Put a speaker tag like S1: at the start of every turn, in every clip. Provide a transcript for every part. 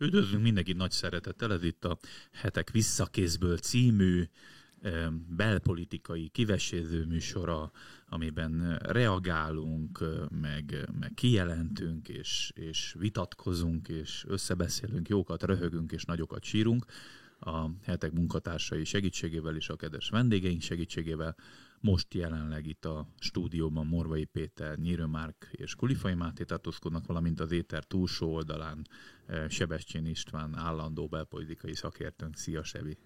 S1: Üdvözlünk mindenkit nagy szeretettel, ez itt a Hetek Visszakézből című belpolitikai kiveséző műsora, amiben reagálunk, meg, meg kijelentünk, és, és vitatkozunk, és összebeszélünk, jókat röhögünk, és nagyokat sírunk a hetek munkatársai segítségével és a kedves vendégeink segítségével. Most jelenleg itt a stúdióban Morvai Péter, Nyírő Márk és Kulifai Máté tartózkodnak, valamint az éter túlsó oldalán Sebestyén István állandó belpolitikai szakértőnk. Szia, Sebi!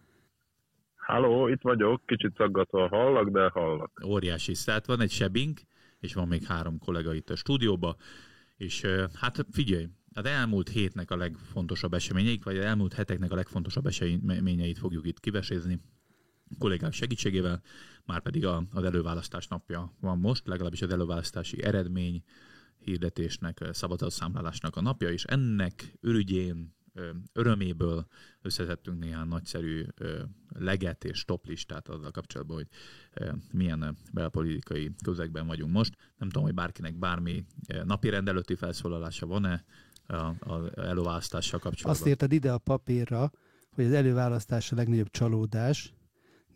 S2: Halló, itt vagyok, kicsit szaggatva hallak, de hallak.
S1: Óriási, tehát van egy sebink, és van még három kollega itt a stúdióba, és eh, hát figyelj, az elmúlt hétnek a legfontosabb eseményeik, vagy az elmúlt heteknek a legfontosabb eseményeit fogjuk itt kivesézni kollégák segítségével, már pedig az előválasztás napja van most, legalábbis az előválasztási eredmény hirdetésnek, szavazatszámlálásnak a napja, és ennek örügyén, öröméből összetettünk néhány nagyszerű leget és toplistát azzal kapcsolatban, hogy milyen belpolitikai közegben vagyunk most. Nem tudom, hogy bárkinek bármi napi rendelőtti felszólalása van-e az előválasztással kapcsolatban.
S3: Azt írtad ide a papírra, hogy az előválasztás a legnagyobb csalódás,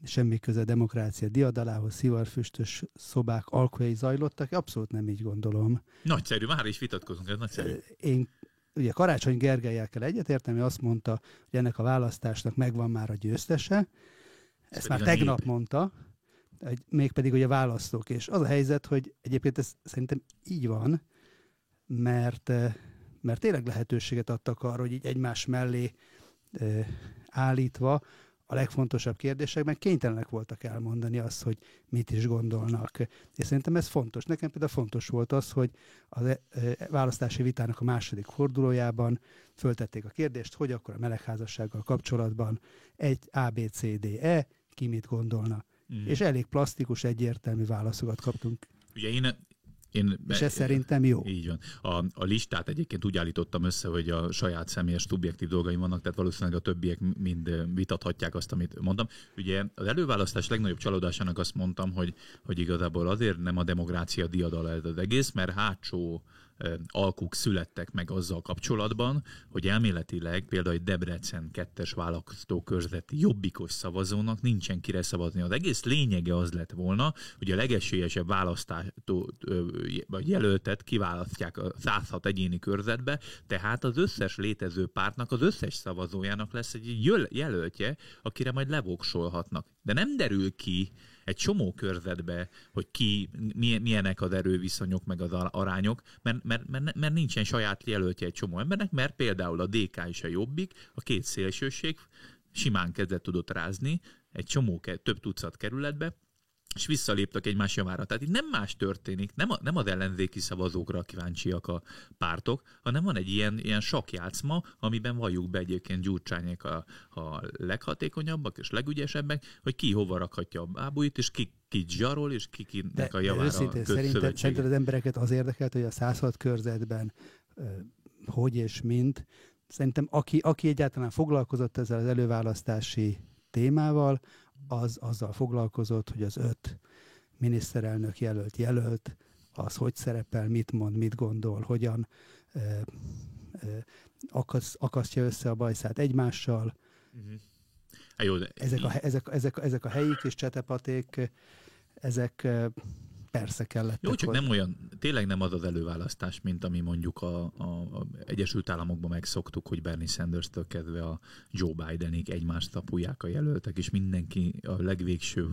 S3: semmi köze a demokrácia diadalához, szivarfüstös szobák alkolyai zajlottak, abszolút nem így gondolom.
S1: Nagyszerű, már is vitatkozunk, ez nagyszerű.
S3: Én ugye Karácsony Gergelyel kell egyetérteni, azt mondta, hogy ennek a választásnak megvan már a győztese, ezt ez már tegnap nép. mondta, mégpedig ugye a választók, és az a helyzet, hogy egyébként ez szerintem így van, mert, mert tényleg lehetőséget adtak arra, hogy így egymás mellé állítva a legfontosabb kérdésekben kénytelenek voltak elmondani azt, hogy mit is gondolnak. És szerintem ez fontos. Nekem például fontos volt az, hogy a választási vitának a második fordulójában föltették a kérdést, hogy akkor a melegházassággal kapcsolatban egy A, B, C, D, E, ki mit gondolna. Mm. És elég plastikus, egyértelmű válaszokat kaptunk.
S1: Ugye én én,
S3: és ez szerintem jó.
S1: Így van. A, a listát egyébként úgy állítottam össze, hogy a saját személyes subjektív dolgaim vannak, tehát valószínűleg a többiek mind vitathatják azt, amit mondtam. Ugye az előválasztás legnagyobb csalódásának azt mondtam, hogy, hogy igazából azért nem a demokrácia diadala ez az egész, mert hátsó alkuk születtek meg azzal kapcsolatban, hogy elméletileg például egy Debrecen kettes választókörzeti jobbikos szavazónak nincsen kire szavazni. Az egész lényege az lett volna, hogy a legesélyesebb választó vagy jelöltet kiválasztják a 106 egyéni körzetbe, tehát az összes létező pártnak, az összes szavazójának lesz egy jelöltje, akire majd levoksolhatnak. De nem derül ki, egy csomó körzetbe, hogy ki, milyenek az erőviszonyok, meg az arányok, mert, mert, mert, mert nincsen saját jelöltje egy csomó embernek, mert például a DK is a jobbik, a két szélsőség simán kezdett tudott rázni egy csomó, több tucat kerületbe, és visszaléptek egymás javára. Tehát itt nem más történik, nem, a, nem az ellenzéki szavazókra kíváncsiak a pártok, hanem van egy ilyen, ilyen sakjátszma, amiben valljuk be egyébként Gyurcsányék a, a leghatékonyabbak és legügyesebbek, hogy ki hova rakhatja a bábúit, és ki ki zsarol, és ki kinek a javára őszintén,
S3: szerinted, szerinted az embereket az érdekelt, hogy a 106 körzetben hogy és mint. Szerintem aki, aki egyáltalán foglalkozott ezzel az előválasztási témával, az azzal foglalkozott, hogy az öt miniszterelnök jelölt jelölt, az hogy szerepel, mit mond, mit gondol, hogyan ö, ö, akasz, akasztja össze a bajszát egymással. Uh-huh.
S1: Há, jó, de...
S3: ezek, a, ezek, ezek, ezek a helyi kis csetepaték, ezek persze kellett.
S1: Jó, csak nem olyan, tényleg nem az az előválasztás, mint ami mondjuk a, a, a Egyesült Államokban megszoktuk, hogy Bernie Sanders-től kezdve a Joe Bidenig egymást tapulják a jelöltek, és mindenki a legvégső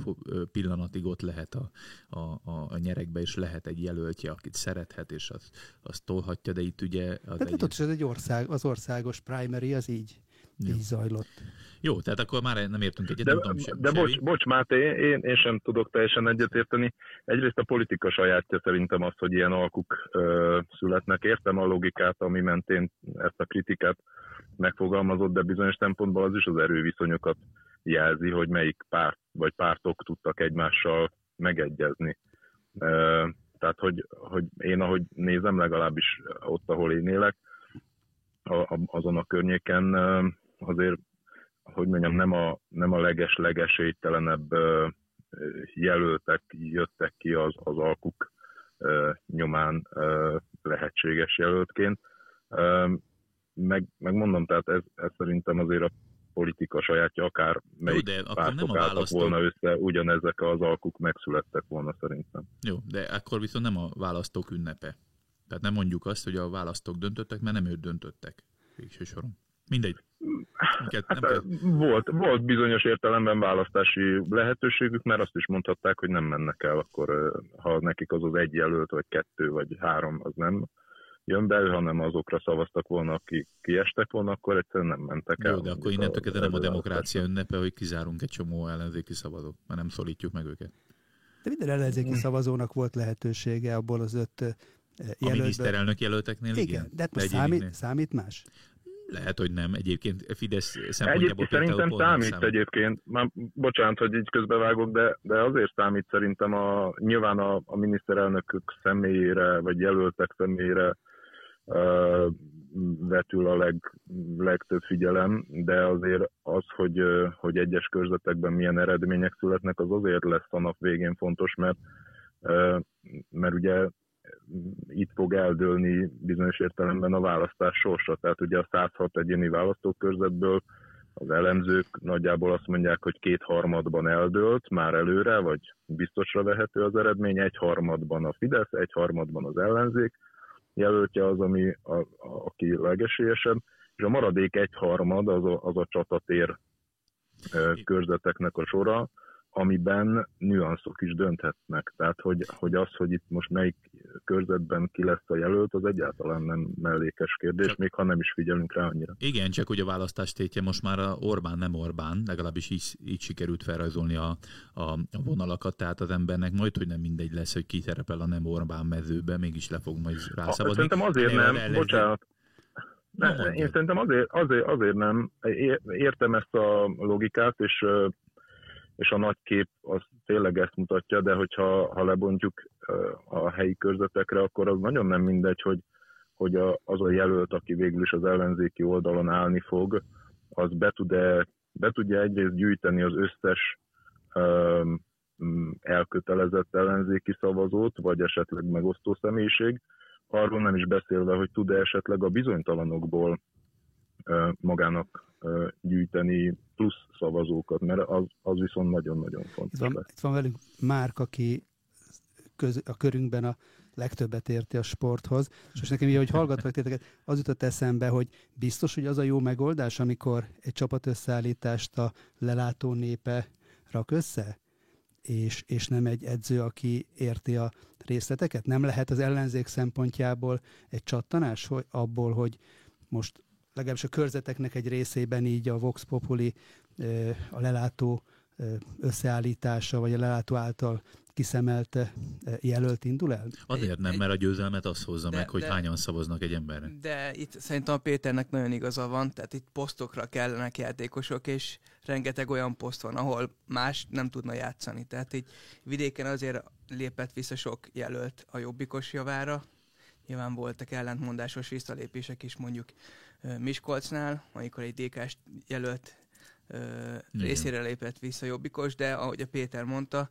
S1: pillanatig ott lehet a, a, a, nyerekbe, és lehet egy jelöltje, akit szerethet, és azt, azt tolhatja, de itt ugye... Az
S3: hát, egy... is ez egy ország, az országos primary, az így így zajlott.
S1: Jó, tehát akkor már nem értünk egyet,
S2: de,
S1: nem tudom
S2: sem. De bocs, bocs Máté, én, én sem tudok teljesen egyetérteni. Egyrészt a politika sajátja szerintem azt, hogy ilyen alkuk ö, születnek. Értem a logikát, ami mentén ezt a kritikát megfogalmazott, de bizonyos szempontból az is az erőviszonyokat jelzi, hogy melyik párt vagy pártok tudtak egymással megegyezni. Ö, tehát, hogy, hogy én ahogy nézem, legalábbis ott, ahol én élek, a, azon a környéken azért, hogy mondjam, nem a, nem a leges legesélytelenebb jelöltek jöttek ki az, az alkuk nyomán lehetséges jelöltként. meg, megmondom, tehát ez, ez szerintem azért a politika sajátja, akár melyik Jó, de pártok nem a volna össze, ugyanezek az alkuk megszülettek volna szerintem.
S1: Jó, de akkor viszont nem a választók ünnepe. Tehát nem mondjuk azt, hogy a választók döntöttek, mert nem őt döntöttek végső soron. Mindegy.
S2: Minket, hát, kell... volt, volt bizonyos értelemben választási lehetőségük, mert azt is mondhatták, hogy nem mennek el, akkor ha nekik az az egy jelölt, vagy kettő, vagy három, az nem jön be, hanem azokra szavaztak volna, akik kiestek volna, akkor egyszerűen nem mentek
S1: el. Jó, de akkor innentől kezdve nem a demokrácia ünnepe, hogy kizárunk egy csomó ellenzéki szavazót, mert nem szólítjuk meg őket.
S3: De minden ellenzéki mm. szavazónak volt lehetősége abból az öt jelöltből. A
S1: miniszterelnök jelölteknél
S3: igen. igen. De hát most számít, számít más?
S1: Lehet, hogy nem. Egyébként Fidesz szempontjából
S2: Szerintem számít, számít egyébként. Már, bocsánat, hogy így közbevágok, de, de azért számít szerintem a, nyilván a, a miniszterelnökök személyére, vagy jelöltek személyére uh, vetül a leg, legtöbb figyelem, de azért az, hogy, hogy egyes körzetekben milyen eredmények születnek, az azért lesz a nap végén fontos, mert, mert ugye itt fog eldőlni bizonyos értelemben a választás sorsa. Tehát ugye a 106 egyéni választókörzetből az elemzők nagyjából azt mondják, hogy kétharmadban eldőlt már előre, vagy biztosra vehető az eredmény, egy harmadban a Fidesz, egy harmadban az ellenzék jelöltje az, ami a, a, aki legesélyesebb, és a maradék egy harmad az a, az a csatatér körzeteknek a sora, amiben nüanszok is dönthetnek. Tehát, hogy, hogy az, hogy itt most melyik körzetben ki lesz a jelölt, az egyáltalán nem mellékes kérdés, csak, még ha nem is figyelünk rá annyira.
S1: Igen, csak hogy a választás tétje most már a Orbán nem Orbán, legalábbis így, így sikerült felrajzolni a, a, a vonalakat, tehát az embernek majd, hogy nem mindegy lesz, hogy ki szerepel a nem Orbán mezőbe, mégis le fog majd rászavazni.
S2: Szerintem azért nem, ellenzék... bocsánat. Ne, én szerintem azért, azért, azért nem. Értem ezt a logikát, és és a nagy kép az tényleg ezt mutatja, de hogyha ha lebontjuk a helyi körzetekre, akkor az nagyon nem mindegy, hogy, hogy az a jelölt, aki végül is az ellenzéki oldalon állni fog, az be, tud-e, be tudja egyrészt gyűjteni az összes elkötelezett ellenzéki szavazót, vagy esetleg megosztó személyiség, arról nem is beszélve, hogy tud-e esetleg a bizonytalanokból magának gyűjteni plusz szavazókat, mert az, az viszont nagyon-nagyon fontos.
S3: Itt van, itt van velünk Márk, aki köz, a körünkben a legtöbbet érti a sporthoz, és most nekem így, hogy hallgatlak tényleg, az jutott eszembe, hogy biztos, hogy az a jó megoldás, amikor egy csapat összeállítást a lelátó népe rak össze, és, és nem egy edző, aki érti a részleteket? Nem lehet az ellenzék szempontjából egy csattanás hogy abból, hogy most legalábbis a körzeteknek egy részében így a Vox Populi a lelátó összeállítása, vagy a lelátó által kiszemelte jelölt indul el?
S1: Azért nem, mert a győzelmet az hozza de, meg, hogy de, hányan szavaznak egy emberre.
S4: De itt szerintem a Péternek nagyon igaza van, tehát itt posztokra kellenek játékosok, és rengeteg olyan poszt van, ahol más nem tudna játszani. Tehát így vidéken azért lépett vissza sok jelölt a jobbikos javára, Nyilván voltak ellentmondásos visszalépések is mondjuk Miskolcnál, amikor egy dk jelölt részére lépett vissza Jobbikos, de ahogy a Péter mondta,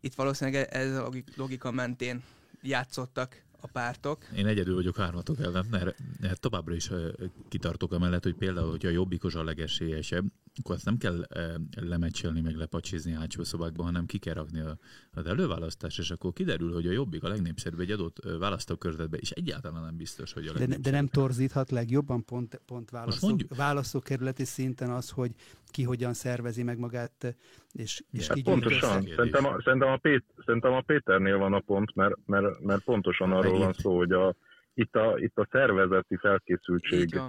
S4: itt valószínűleg ez a logika mentén játszottak a pártok.
S1: Én egyedül vagyok hármatok ellen, mert, mert továbbra is kitartok amellett, hogy például, hogyha a jobbikos a legesélyesebb, akkor azt nem kell lemecselni, meg lepacsizni átsó szobákban, hanem ki kell rakni a, az előválasztás, és akkor kiderül, hogy a jobbik a legnépszerűbb egy adott választókörzetben, és egyáltalán nem biztos, hogy a
S3: de, de nem torzíthat legjobban pont, pont választó, választókerületi szinten az, hogy ki hogyan szervezi meg magát, és, és
S2: hát pontosan. Szerintem a, szerintem, a Pét, szerintem a Péternél van a pont, mert, mert, mert pontosan arról van szó, hogy a, itt, a, itt a szervezeti felkészültség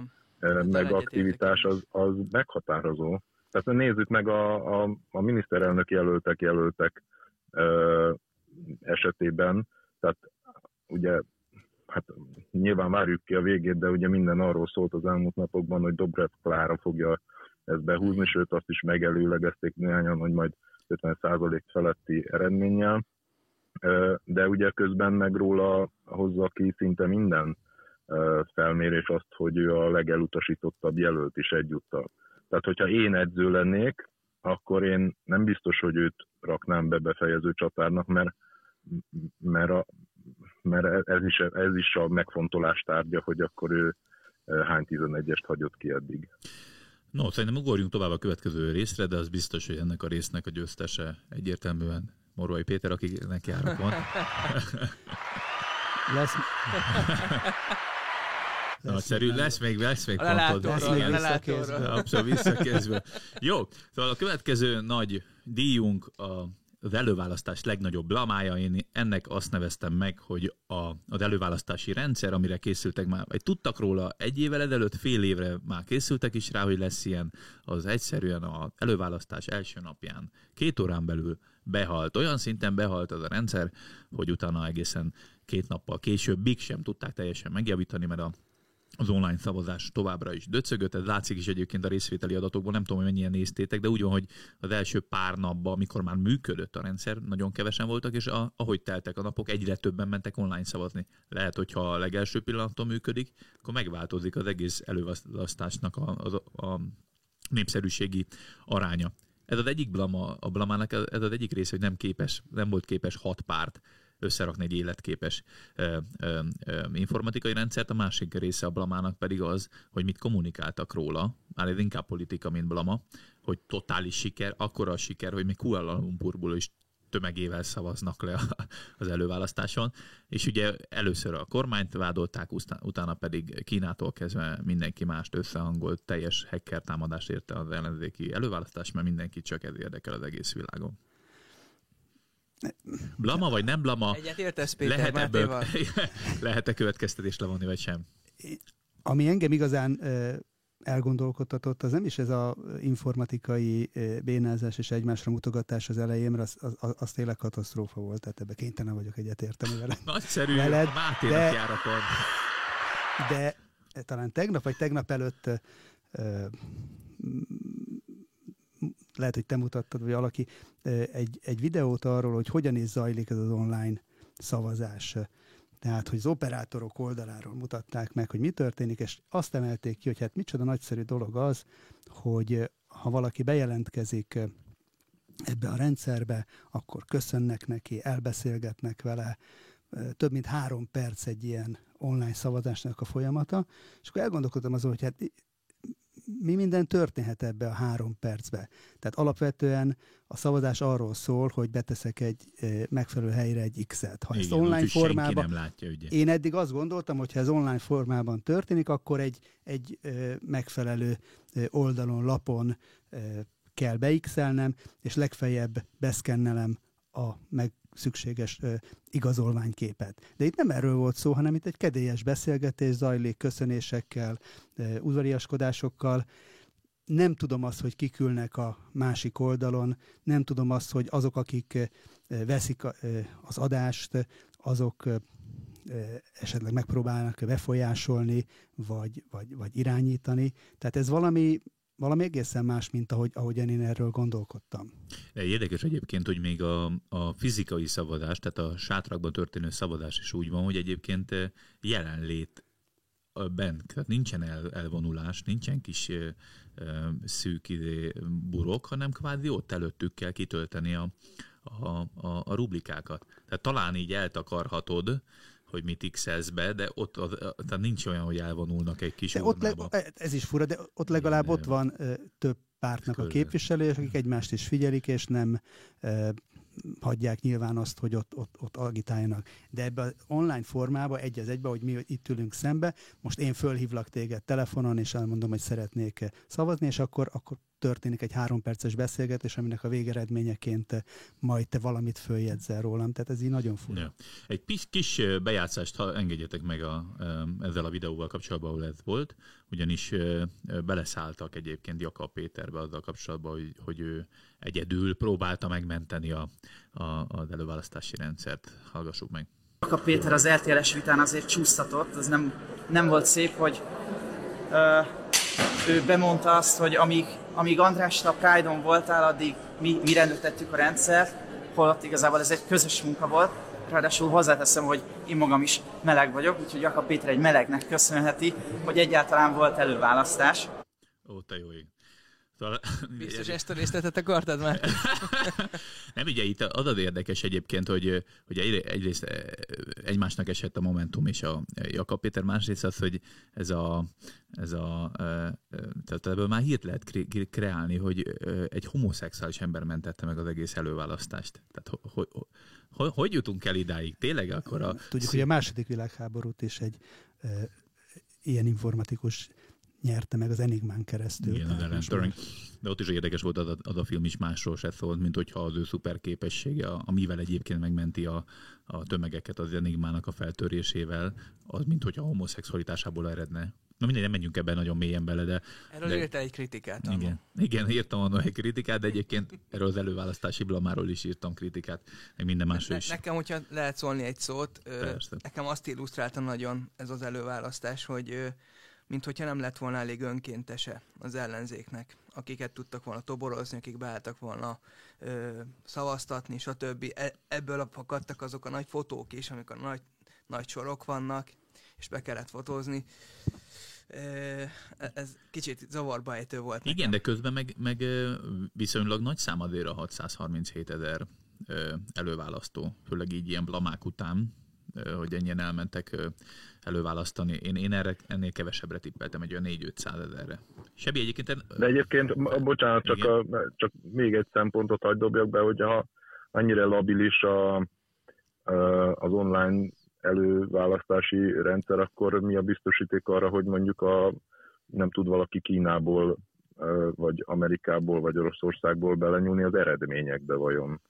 S2: meg aktivitás az, az meghatározó. Tehát nézzük meg a, a, a miniszterelnök jelöltek jelöltek ö, esetében, tehát ugye hát nyilván várjuk ki a végét, de ugye minden arról szólt az elmúlt napokban, hogy Dobrev Klára fogja ezt behúzni, sőt azt is megelőlegezték néhányan, hogy majd 50% feletti eredménnyel, de ugye közben meg róla hozza ki szinte minden felmérés azt, hogy ő a legelutasítottabb jelölt is egyúttal. Tehát, hogyha én edző lennék, akkor én nem biztos, hogy őt raknám be befejező csatárnak, mert, mert, a, mert ez, is, ez is a megfontolás tárgya, hogy akkor ő hány 11-est hagyott ki eddig.
S1: No, szerintem ugorjunk tovább a következő részre, de az biztos, hogy ennek a résznek a győztese egyértelműen Morvai Péter, akinek járok van.
S3: Lesz...
S1: Nagyszerű, lesz, még, lesz még
S4: pontod. Lesz még
S3: visszakézve.
S1: Abszolút visszakézve. Jó, szóval a következő nagy díjunk a az előválasztás legnagyobb blamája, én ennek azt neveztem meg, hogy a, az előválasztási rendszer, amire készültek már, vagy tudtak róla egy évvel ezelőtt, fél évre már készültek is rá, hogy lesz ilyen, az egyszerűen az előválasztás első napján, két órán belül behalt. Olyan szinten behalt az a rendszer, hogy utána egészen két nappal későbbig sem tudták teljesen megjavítani, mert a az online szavazás továbbra is döcögött, ez látszik is egyébként a részvételi adatokból, nem tudom, hogy mennyien néztétek, de úgy hogy az első pár napban, amikor már működött a rendszer, nagyon kevesen voltak, és a, ahogy teltek a napok, egyre többen mentek online szavazni. Lehet, hogyha a legelső pillanaton működik, akkor megváltozik az egész előválasztásnak a, a, a népszerűségi aránya. Ez az egyik blama, a blamának ez az egyik része, hogy nem képes, nem volt képes hat párt összerakni egy életképes ö, ö, ö, informatikai rendszert, a másik része a blamának pedig az, hogy mit kommunikáltak róla, már ez inkább politika, mint blama, hogy totális siker, akkora a siker, hogy még Kuala Lumpurból is tömegével szavaznak le az előválasztáson, és ugye először a kormányt vádolták, utána pedig Kínától kezdve mindenki mást összehangolt, teljes hacker támadást érte az ellenzéki előválasztás, mert mindenki csak ez érdekel az egész világon. Blama vagy nem blama?
S4: Egyet értesz, Péter
S1: lehet ebből, lehet-e következtetés levonni, vagy sem?
S3: Ami engem igazán elgondolkodtatott, az nem is ez a informatikai bénázás és egymásra mutogatás az elején, mert az, az, az tényleg katasztrófa volt, tehát ebbe kénytelen vagyok egyetérteni vele.
S1: Nagyszerű, veled, Máténak de, járaton.
S3: De talán tegnap vagy tegnap előtt lehet, hogy te mutattad, vagy valaki egy, egy videót arról, hogy hogyan is zajlik ez az online szavazás. Tehát, hogy az operátorok oldaláról mutatták meg, hogy mi történik, és azt emelték ki, hogy hát micsoda nagyszerű dolog az, hogy ha valaki bejelentkezik ebbe a rendszerbe, akkor köszönnek neki, elbeszélgetnek vele, több mint három perc egy ilyen online szavazásnak a folyamata, és akkor elgondolkodtam azon, hogy hát mi minden történhet ebbe a három percbe. Tehát alapvetően a szavazás arról szól, hogy beteszek egy megfelelő helyre egy X-et.
S1: Ha Igen, ezt online formában... nem látja, ugye.
S3: Én eddig azt gondoltam, hogy ha ez online formában történik, akkor egy, egy megfelelő oldalon, lapon kell beixelnem, és legfeljebb beszkennelem a meg szükséges igazolványképet. De itt nem erről volt szó, hanem itt egy kedélyes beszélgetés zajlik köszönésekkel, udvariaskodásokkal. Nem tudom azt, hogy kikülnek a másik oldalon, nem tudom azt, hogy azok, akik veszik az adást, azok esetleg megpróbálnak befolyásolni, vagy, vagy, vagy irányítani. Tehát ez valami valami egészen más, mint ahogy, ahogy én erről gondolkodtam.
S1: Érdekes egyébként, hogy még a, a fizikai szavazás, tehát a sátrakban történő szavazás is úgy van, hogy egyébként eh, jelenlét bent, tehát nincsen el, elvonulás, nincsen kis ö, eh, ö, szűk idé burok, hanem kvázi ott előttük kell kitölteni a, a, a, a rublikákat. Tehát talán így eltakarhatod, hogy mit x be, de ott az, tehát nincs olyan, hogy elvonulnak egy kis de
S3: ott le, Ez is fura, de ott legalább Igen, ott van ö, több pártnak a képviselője, akik egymást is figyelik, és nem ö, hagyják nyilván azt, hogy ott, ott, ott agitáljanak. De ebbe az online formába, egy az egybe, hogy mi itt ülünk szembe, most én fölhívlak téged telefonon, és elmondom, hogy szeretnék szavazni, és akkor, akkor történik egy három perces beszélgetés, aminek a végeredményeként majd te valamit följegyzel rólam. Tehát ez így nagyon fura. Ja.
S1: Egy kis, kis bejátszást ha engedjetek meg a, ezzel a videóval kapcsolatban, ahol ez volt, ugyanis beleszálltak egyébként Jakab Péterbe azzal kapcsolatban, hogy, hogy ő egyedül próbálta megmenteni a, a, az előválasztási rendszert. Hallgassuk meg.
S5: Jakab Péter az RTL-es vitán azért csúsztatott, az nem, nem volt szép, hogy uh, ő bemondta azt, hogy amíg, amíg András a Pride-on voltál, addig mi, mi rendőrtettük a rendszert, holott igazából ez egy közös munka volt. Ráadásul hozzáteszem, hogy én magam is meleg vagyok, úgyhogy Jakab Péter egy melegnek köszönheti, hogy egyáltalán volt előválasztás.
S1: Ó, te jó ég. Szóval,
S4: Biztos ezt a részletet akartad már?
S1: nem, ugye itt az az érdekes egyébként, hogy, hogy egyrészt egymásnak esett a Momentum és a Jakab Péter, másrészt az, hogy ez a, ez a tehát ebből már hírt lehet kreálni, hogy egy homoszexuális ember mentette meg az egész előválasztást. Tehát hogy, hogy, hogy jutunk el idáig? Tényleg akkor a...
S3: Tudjuk, hogy a második világháborút is egy e, ilyen informatikus nyerte meg az Enigmán keresztül.
S1: Igen, az Alan Turing. De ott is érdekes volt az, az a film is másról se szólt, mint hogyha az ő szuper képessége, amivel egyébként megmenti a, a tömegeket az Enigmának a feltörésével, az mint hogyha a homoszexualitásából eredne. Na mindegy, nem menjünk ebben nagyon mélyen bele, de...
S4: Erről de, írtál egy kritikát.
S1: Igen, igen, igen, írtam annól egy kritikát, de egyébként erről az előválasztási blamáról is írtam kritikát, meg minden másról is.
S4: Ne, nekem, hogyha lehet szólni egy szót, Persze. nekem azt illusztrálta nagyon ez az előválasztás, hogy mint hogyha nem lett volna elég önkéntese az ellenzéknek, akiket tudtak volna toborozni, akik beálltak volna ö, szavaztatni, stb. E, ebből fakadtak azok a nagy fotók is, amikor nagy, nagy sorok vannak, és be kellett fotózni. Ez kicsit zavarba ejtő volt.
S1: Igen, de közben meg, meg viszonylag nagy számadér a 637 ezer előválasztó, főleg így ilyen blamák után, hogy ennyien elmentek előválasztani. Én, én erre, ennél kevesebbre tippeltem, egy olyan 4-500 ezerre. Sebi egyébként...
S2: De egyébként, bocsánat, csak, a, csak még egy szempontot hagy dobjak be, hogy ha annyira labilis a, az online előválasztási rendszer, akkor mi a biztosíték arra, hogy mondjuk a, nem tud valaki Kínából, vagy Amerikából, vagy Oroszországból belenyúlni az eredményekbe vajon?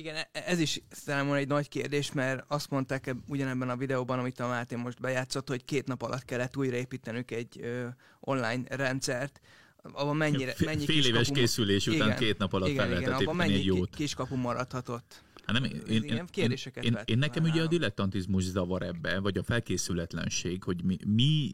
S4: Igen, e- ez is számomra egy nagy kérdés, mert azt mondták ugyanebben a videóban, amit a Máté most bejátszott, hogy két nap alatt kellett újraépítenünk egy ö, online rendszert, abban mennyire, mennyi
S1: Fél éves készülés után igen, két nap alatt igen, fel lehetett igen,
S4: építeni egy jót. kiskapu maradhatott.
S1: Hát nem, én, én, kérdéseket én, én, én nekem ugye a dilettantizmus zavar ebbe, vagy a felkészületlenség, hogy mi, mi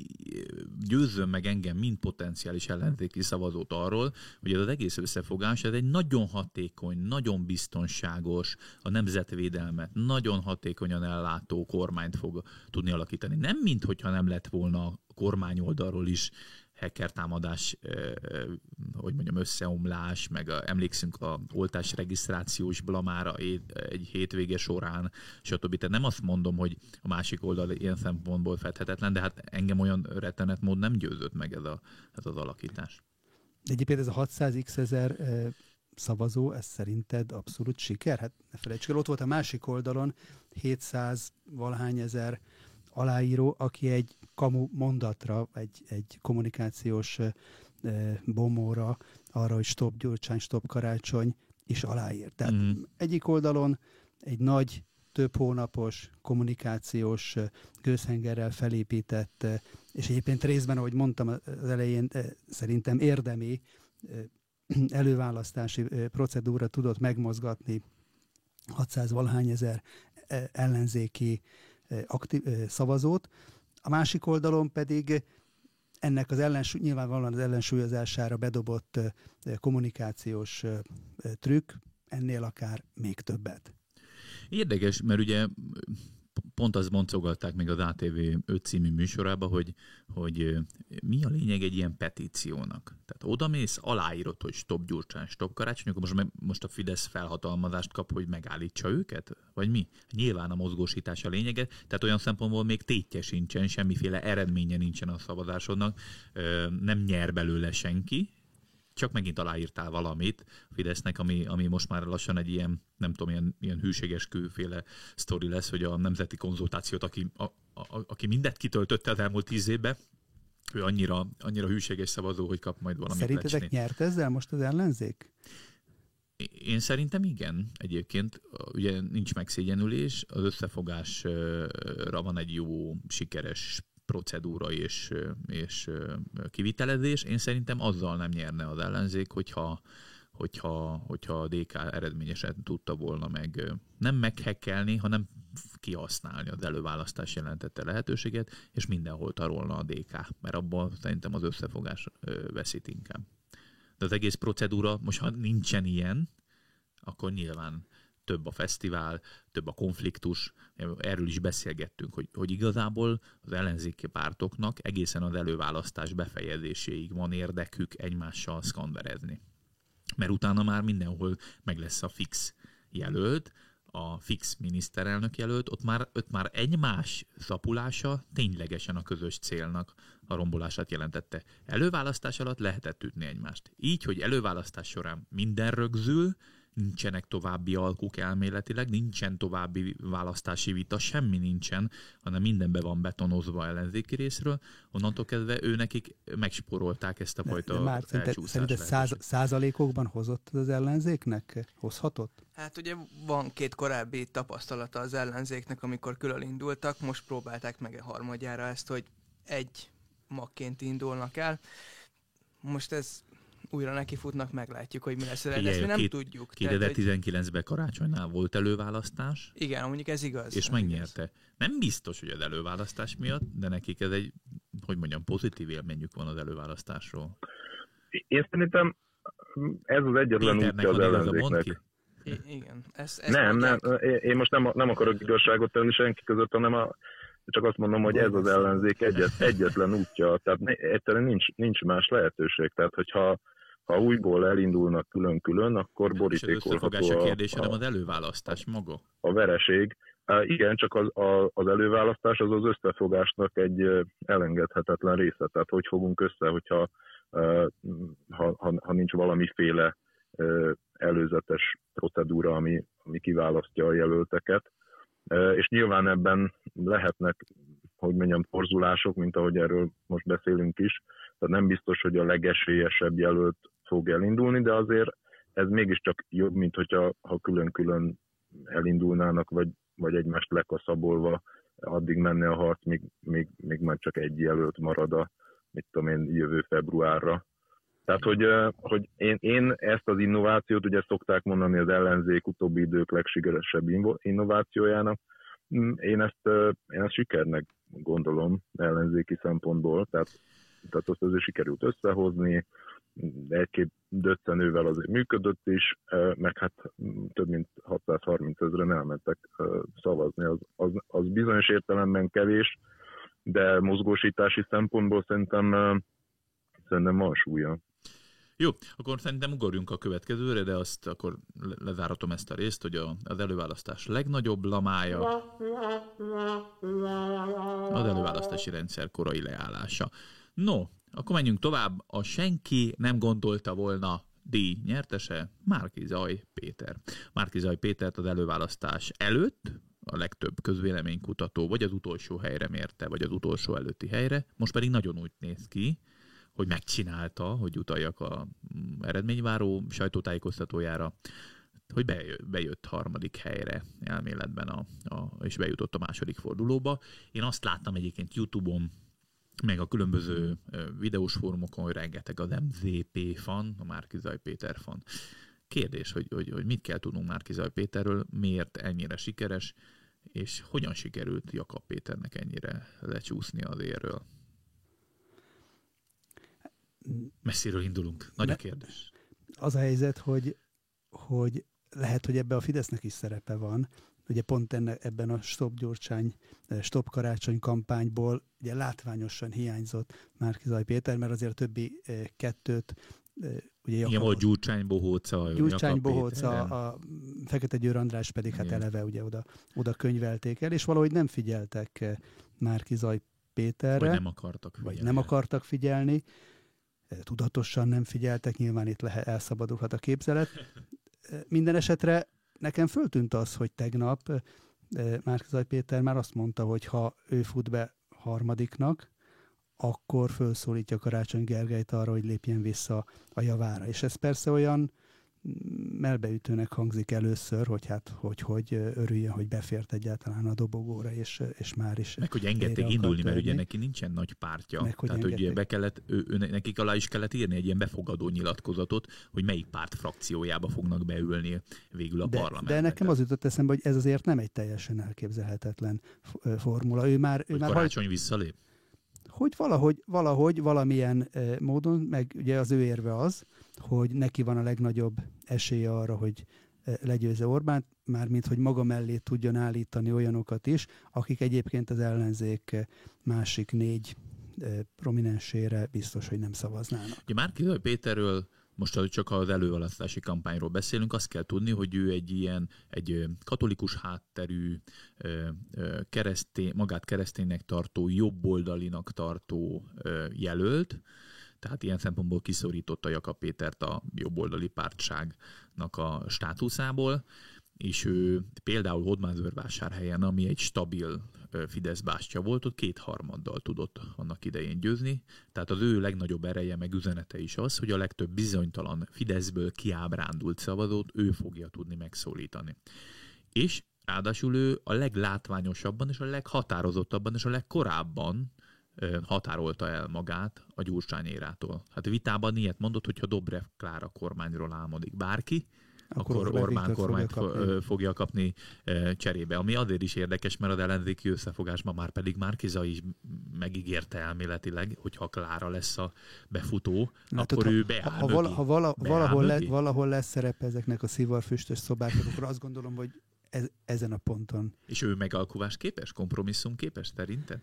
S1: győzzön meg engem, mint potenciális ellenzéki szavazót arról, hogy ez az egész összefogás, ez egy nagyon hatékony, nagyon biztonságos, a nemzetvédelmet nagyon hatékonyan ellátó kormányt fog tudni alakítani. Nem mint hogyha nem lett volna kormány oldalról is hacker támadás, hogy mondjam, összeomlás, meg a, emlékszünk a oltás regisztrációs blamára egy hétvége során, stb. Tehát nem azt mondom, hogy a másik oldal ilyen szempontból fedhetetlen, de hát engem olyan rettenet nem győzött meg ez, a, ez az alakítás.
S3: De egyébként ez a 600x ezer szavazó, ez szerinted abszolút siker? Hát ne felejtsük el, ott volt a másik oldalon 700 valahány ezer aláíró, aki egy kamu mondatra, egy, egy kommunikációs bomóra arra, hogy stop Gyurcsány, stop Karácsony is aláír. Tehát mm. egyik oldalon egy nagy, több hónapos kommunikációs gőzhengerrel felépített, és egyébként részben, ahogy mondtam az elején, szerintem érdemi előválasztási procedúra tudott megmozgatni 600 valahány ezer ellenzéki aktív, szavazót, a másik oldalon pedig ennek az ellensúly, nyilvánvalóan az ellensúlyozására bedobott kommunikációs trükk, ennél akár még többet.
S1: Érdekes, mert ugye pont azt boncogatták még az ATV 5 című műsorában, hogy, hogy mi a lényeg egy ilyen petíciónak. Tehát odamész, aláírod, hogy stop Gyurcsán, stop Karácsony, akkor most, most a Fidesz felhatalmazást kap, hogy megállítsa őket? Vagy mi? Nyilván a mozgósítás a lényege, tehát olyan szempontból még tétje sincsen, semmiféle eredménye nincsen a szavazásodnak, nem nyer belőle senki, csak megint aláírtál valamit Fidesznek, ami, ami most már lassan egy ilyen, nem tudom, ilyen, ilyen hűséges külféle sztori lesz, hogy a nemzeti konzultációt, aki, a, a, aki mindet kitöltötte az elmúlt tíz évben, ő annyira, annyira hűséges szavazó, hogy kap majd valamit
S3: Szerintetek lecsni. nyert ezzel most az ellenzék?
S1: Én szerintem igen. Egyébként ugye nincs megszégyenülés, az összefogásra van egy jó, sikeres procedúra és, és kivitelezés. Én szerintem azzal nem nyerne az ellenzék, hogyha, hogyha, hogyha a DK eredményesen tudta volna meg nem meghekkelni, hanem kihasználni az előválasztás jelentette lehetőséget, és mindenhol tarolna a DK, mert abban szerintem az összefogás veszít inkább. De az egész procedúra, most ha nincsen ilyen, akkor nyilván több a fesztivál, több a konfliktus, erről is beszélgettünk, hogy, hogy igazából az ellenzéki pártoknak egészen az előválasztás befejezéséig van érdekük egymással szkanderezni. Mert utána már mindenhol meg lesz a fix jelölt, a fix miniszterelnök jelölt, ott már, ott már egymás szapulása ténylegesen a közös célnak a rombolását jelentette. Előválasztás alatt lehetett ütni egymást. Így, hogy előválasztás során minden rögzül, nincsenek további alkuk elméletileg, nincsen további választási vita, semmi nincsen, hanem minden be van betonozva ellenzéki részről, onnantól kezdve ő nekik megsporolták ezt a fajta de, de már
S3: szerinted száz, százalékokban hozott az ellenzéknek? Hozhatott?
S4: Hát ugye van két korábbi tapasztalata az ellenzéknek, amikor külön indultak, most próbálták meg a harmadjára ezt, hogy egy magként indulnak el. Most ez újra nekifutnak, meglátjuk, hogy mi lesz. De ezt mi nem két, tudjuk.
S1: 2019-ben karácsonynál volt előválasztás.
S4: Igen, mondjuk ez igaz.
S1: És megnyerte. Igaz. Nem biztos, hogy az előválasztás miatt, de nekik ez egy, hogy mondjam, pozitív élményük van az előválasztásról.
S2: Én szerintem ez az egyetlen útja az ellenzéknek.
S4: igen. Ez,
S2: ez nem, nem, én most nem, nem akarok igazságot tenni senki között, hanem a, csak azt mondom, hogy ez az ellenzék egyet, egyetlen útja, tehát egyszerűen nincs, nincs más lehetőség. Tehát, hogyha ha újból elindulnak külön-külön, akkor borítékolható
S1: a, kérdés, a, az előválasztás maga.
S2: A vereség. Igen, csak az, a, az előválasztás az az összefogásnak egy elengedhetetlen része. Tehát hogy fogunk össze, hogyha ha, ha, ha nincs valamiféle előzetes procedúra, ami, ami kiválasztja a jelölteket. És nyilván ebben lehetnek, hogy mondjam, torzulások, mint ahogy erről most beszélünk is. Tehát nem biztos, hogy a legesélyesebb jelölt fog elindulni, de azért ez mégiscsak jobb, mint hogyha ha külön-külön elindulnának, vagy, vagy egymást lekaszabolva addig menne a harc, míg, még, még már csak egy jelölt marad a, mit tudom én, jövő februárra. Tehát, hogy, hogy én, én ezt az innovációt, ugye szokták mondani az ellenzék utóbbi idők legsikeresebb innovációjának, mm, én ezt, én ezt sikernek gondolom ellenzéki szempontból, tehát, tehát azt azért sikerült összehozni, egy-két döccenővel azért működött is, meg hát több mint 630 ezeren elmentek szavazni, az, az, az bizonyos értelemben kevés, de mozgósítási szempontból szerintem, szerintem van súlya.
S1: Jó, akkor szerintem ugorjunk a következőre, de azt akkor lezáratom ezt a részt, hogy a, az előválasztás legnagyobb lamája az előválasztási rendszer korai leállása. No, akkor menjünk tovább. A senki nem gondolta volna díj nyertese Márki Péter. Márki Zaj Pétert az előválasztás előtt a legtöbb közvéleménykutató vagy az utolsó helyre mérte, vagy az utolsó előtti helyre. Most pedig nagyon úgy néz ki, hogy megcsinálta, hogy utaljak a mm, eredményváró sajtótájékoztatójára, hogy bejött harmadik helyre elméletben, a, a, és bejutott a második fordulóba. Én azt láttam egyébként YouTube-on, meg a különböző videós fórumokon, hogy rengeteg az MZP fan, a Márkizaj Péter fan. Kérdés, hogy, hogy, hogy mit kell tudnunk Márkizaj Péterről, miért ennyire sikeres, és hogyan sikerült Jakab Péternek ennyire lecsúszni az érről? Messziről indulunk. Nagy a kérdés.
S3: Az a helyzet, hogy, hogy lehet, hogy ebbe a Fidesznek is szerepe van, ugye pont enne, ebben a Stop Gyurcsány, eh, Stop Karácsony kampányból ugye látványosan hiányzott Márkizaj Péter, mert azért a többi eh, kettőt
S1: eh, ugye Jakab, Igen, volt Gyurcsány Bohóca.
S3: Gyurcsány Bohóca, a Fekete Győr András pedig hát Igen. eleve ugye oda, oda könyvelték el, és valahogy nem figyeltek Márkizaj Péterre.
S1: Vagy nem akartak
S3: figyelni. Vagy nem akartak figyelni. Tudatosan nem figyeltek, nyilván itt lehet, elszabadulhat a képzelet. Minden esetre nekem föltűnt az, hogy tegnap Márkizaj Péter már azt mondta, hogy ha ő fut be harmadiknak, akkor felszólítja Karácsony Gergelyt arra, hogy lépjen vissza a javára. És ez persze olyan melbeütőnek hangzik először, hogy hát hogy, hogy örüljön, hogy befért egyáltalán a dobogóra, és, és már is.
S1: Meg hogy engedték indulni, mert ugye neki nincsen nagy pártja. Meg, hogy Tehát, hogy ugye be kellett, ő, ő, nekik alá is kellett írni egy ilyen befogadó nyilatkozatot, hogy melyik párt frakciójába fognak beülni végül a
S3: de,
S1: parlamentben.
S3: De nekem az jutott eszembe, hogy ez azért nem egy teljesen elképzelhetetlen formula. Ő már, ő
S1: hogy
S3: már
S1: karácsony visszalép?
S3: Hogy valahogy, valahogy, valamilyen módon, meg ugye az ő érve az, hogy neki van a legnagyobb esélye arra, hogy legyőzze Orbánt, mármint hogy maga mellé tudjon állítani olyanokat is, akik egyébként az ellenzék másik négy prominensére biztos, hogy nem szavaznának.
S1: Ugye Márki Péterről most csak az előválasztási kampányról beszélünk, azt kell tudni, hogy ő egy ilyen, egy katolikus hátterű, keresztény, magát kereszténynek tartó, jobboldalinak tartó jelölt, tehát ilyen szempontból kiszorította Jakab Pétert a jobboldali pártságnak a státuszából, és ő például Hodmázőrvásárhelyen, ami egy stabil Fidesz bástya volt, ott kétharmaddal tudott annak idején győzni. Tehát az ő legnagyobb ereje meg üzenete is az, hogy a legtöbb bizonytalan Fideszből kiábrándult szavazót ő fogja tudni megszólítani. És ráadásul ő a leglátványosabban és a leghatározottabban és a legkorábban határolta el magát a gyurcsányérától. Hát vitában ilyet mondott, hogyha Dobrev Klára kormányról álmodik bárki, akkor, akkor Orbán kormányt fogja kapni. fogja kapni cserébe. Ami azért is érdekes, mert az ellenzéki összefogásban már pedig Márkiza is megígérte elméletileg, hogy ha Klára lesz a befutó, Na, akkor tudod, ő beáll
S3: Ha, vala, ha vala, valahol, le, valahol lesz szerepe ezeknek a szivarfüstös szobáknak, akkor azt gondolom, hogy ez, ezen a ponton.
S1: És ő megalkuvás képes, kompromisszum képes szerinted?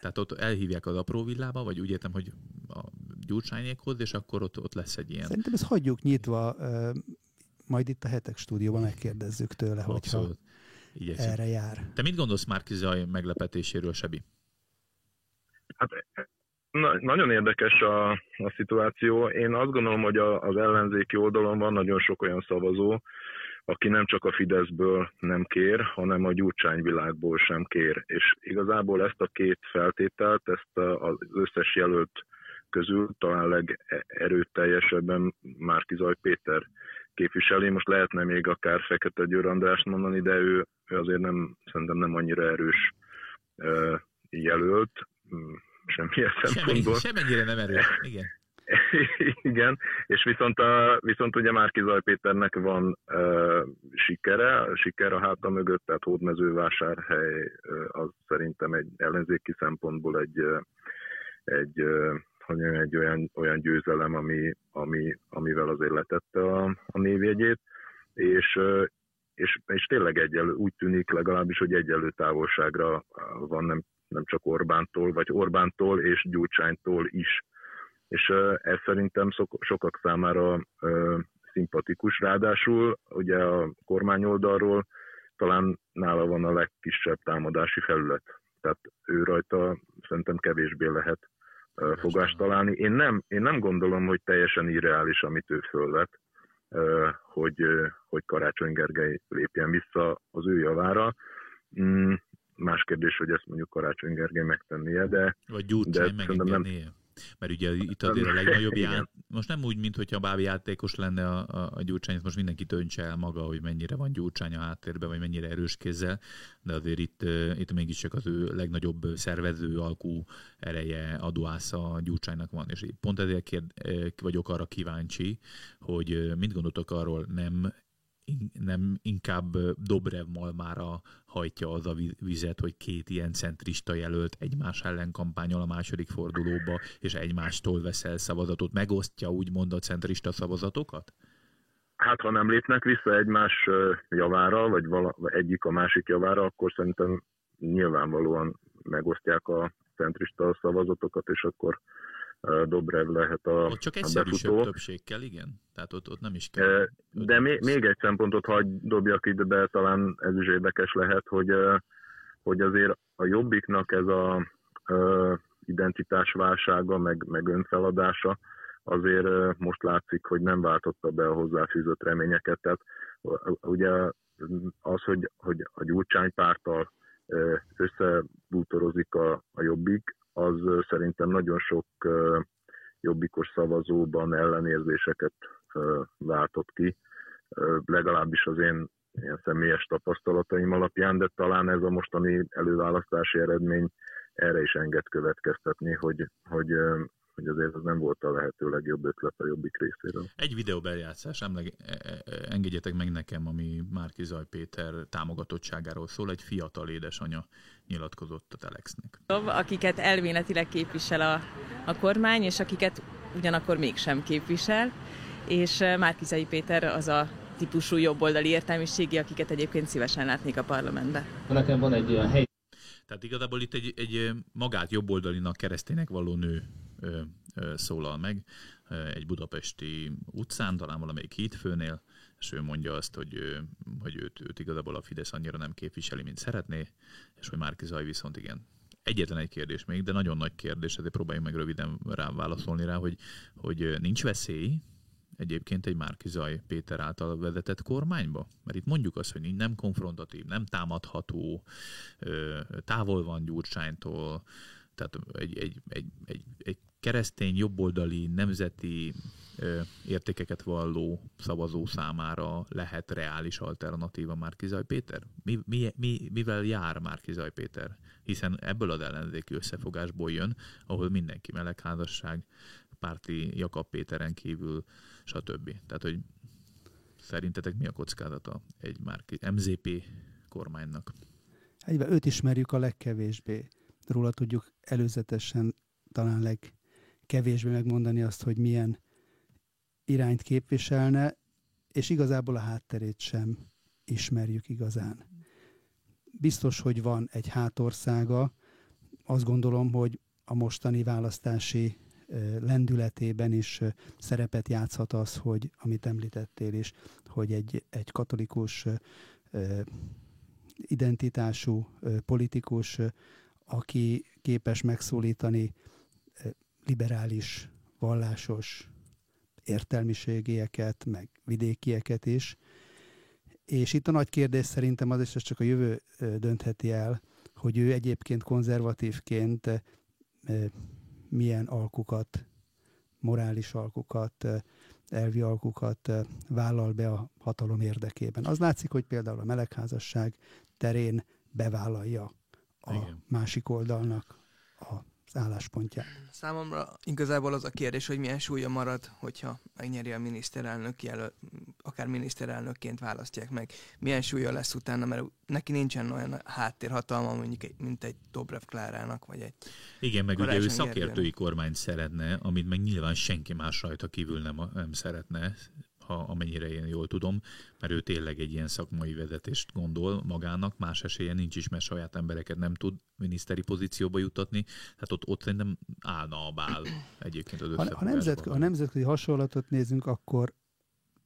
S1: Tehát ott elhívják az apró villába, vagy úgy értem, hogy a gyurcsányékhoz, és akkor ott, ott lesz egy ilyen...
S3: Szerintem ezt hagyjuk nyitva, majd itt a hetek stúdióban megkérdezzük tőle, hogyha Igyekszünk. erre jár.
S1: Te mit gondolsz Márki Zaj meglepetéséről, Sebi?
S2: Hát na, nagyon érdekes a, a szituáció. Én azt gondolom, hogy a, az ellenzéki oldalon van nagyon sok olyan szavazó, aki nem csak a Fideszből nem kér, hanem a gyurcsányvilágból sem kér. És igazából ezt a két feltételt, ezt az összes jelölt közül talán legerőteljesebben Márki Zaj Péter képviseli. Most lehetne még akár Fekete Győr Andrást mondani, de ő, ő azért nem, szerintem nem annyira erős jelölt, mm, semmilyen szempontból.
S1: Semmennyire nem erős, igen.
S2: Igen, és viszont, a, viszont ugye Márki Zaj Péternek van uh, sikere, siker a háta mögött, tehát hódmezővásárhely az szerintem egy ellenzéki szempontból egy, egy hogy egy olyan, olyan győzelem, ami, ami, amivel azért letette a, a névjegyét, és, és, és tényleg egyelő, úgy tűnik legalábbis, hogy egyelő távolságra van nem, nem csak Orbántól, vagy Orbántól és Gyurcsánytól is és ez szerintem sokak számára szimpatikus. Ráadásul ugye a kormány oldalról talán nála van a legkisebb támadási felület. Tehát ő rajta szerintem kevésbé lehet fogást találni. Én nem, én nem gondolom, hogy teljesen irreális, amit ő fölvet, hogy, hogy Karácsony Gergely lépjen vissza az ő javára. Mm, más kérdés, hogy ezt mondjuk Karácsony Gergely megtennie, de...
S1: Vagy Gyurcsány de nem, mert ugye itt azért a legnagyobb ját, most nem úgy, mintha bábi játékos lenne a, a, a gyurcsány, most mindenki töntse el maga, hogy mennyire van gyurcsány a háttérben, vagy mennyire erős kézzel, de azért itt, itt mégiscsak az ő legnagyobb szervező alkú ereje, adóásza a gyurcsánynak van, és pont ezért kérd, vagyok arra kíváncsi, hogy mit gondoltok arról, nem nem inkább Dobrev Malmára hajtja az a vizet, hogy két ilyen centrista jelölt egymás ellen kampányol a második fordulóba, és egymástól veszel szavazatot, megosztja úgymond a centrista szavazatokat?
S2: Hát, ha nem lépnek vissza egymás javára, vagy vala, egyik a másik javára, akkor szerintem nyilvánvalóan megosztják a centrista szavazatokat, és akkor Dobrev lehet a
S1: Ott csak egyszerűsebb többség kell, igen? Tehát ott, ott nem is kell.
S2: De még, még egy szempontot hagy dobjak ide be, talán ez is érdekes lehet, hogy, hogy azért a Jobbiknak ez a identitásválsága, meg, meg önfeladása, azért most látszik, hogy nem váltotta be a hozzáfűzött reményeket. Tehát ugye az, hogy, hogy a gyurcsánypárttal összebútorozik a, a jobbik, az szerintem nagyon sok jobbikos szavazóban ellenérzéseket váltott ki, legalábbis az én ilyen személyes tapasztalataim alapján, de talán ez a mostani előválasztási eredmény erre is enged következtetni, hogy, hogy hogy azért ez nem volt a lehető legjobb ötlet a jobbik részéről.
S1: Egy videóbejátszás, emleg, e, e, engedjetek meg nekem, ami Márki Zaj Péter támogatottságáról szól, egy fiatal édesanyja nyilatkozott a Telexnek.
S6: Akiket elvéletileg képvisel a, a kormány, és akiket ugyanakkor mégsem képvisel, és Márki Zaj Péter az a típusú jobboldali értelmiségi, akiket egyébként szívesen látnék a parlamentbe.
S1: Nekem van egy olyan hely. Tehát igazából itt egy, egy magát jobboldalinak kereszténynek való nő ö, ö, szólal meg egy budapesti utcán, talán valamelyik hídfőnél, és ő mondja azt, hogy, hogy őt, őt igazából a Fidesz annyira nem képviseli, mint szeretné, és hogy Márki Zaj viszont igen. Egyetlen egy kérdés még, de nagyon nagy kérdés, ezért próbáljunk meg röviden rá válaszolni rá, hogy, hogy nincs veszély egyébként egy Márki Zaj Péter által vezetett kormányba? Mert itt mondjuk azt, hogy nem konfrontatív, nem támadható, távol van Gyurcsánytól, tehát egy, egy, egy, egy, egy keresztény, jobboldali, nemzeti értékeket valló szavazó számára lehet reális alternatíva Márkizaj Péter? Mi, mi, mi, mivel jár Márkizaj Péter? Hiszen ebből az ellenzéki összefogásból jön, ahol mindenki melegházasság, párti Jakab Péteren kívül, stb. Tehát, hogy szerintetek mi a kockázata egy Márki, MZP kormánynak?
S3: Egyben őt ismerjük a legkevésbé. Róla tudjuk előzetesen talán leg, kevésbé megmondani azt, hogy milyen irányt képviselne, és igazából a hátterét sem ismerjük igazán. Biztos, hogy van egy hátországa, azt gondolom, hogy a mostani választási lendületében is szerepet játszhat az, hogy amit említettél is, hogy egy, egy katolikus identitású politikus, aki képes megszólítani liberális, vallásos értelmiségieket, meg vidékieket is. És itt a nagy kérdés szerintem az, és ez csak a jövő döntheti el, hogy ő egyébként konzervatívként milyen alkukat, morális alkukat, elvi alkukat vállal be a hatalom érdekében. Az látszik, hogy például a melegházasság terén bevállalja a Igen. másik oldalnak a álláspontját.
S4: Számomra igazából az a kérdés, hogy milyen súlya marad, hogyha megnyeri a miniszterelnök jelölt, akár miniszterelnökként választják meg. Milyen súlya lesz utána, mert neki nincsen olyan háttérhatalma, mondjuk, mint egy Dobrev Klárának, vagy egy
S1: Igen, meg ugye ő szakértői kormányt szeretne, amit meg nyilván senki más rajta kívül nem, nem szeretne, ha amennyire én jól tudom, mert ő tényleg egy ilyen szakmai vezetést gondol magának, más esélye nincs is, mert saját embereket nem tud miniszteri pozícióba jutatni, tehát ott, ott szerintem állna a bál egyébként az
S3: ha, ha, nemzet, ha nemzetközi hasonlatot nézünk, akkor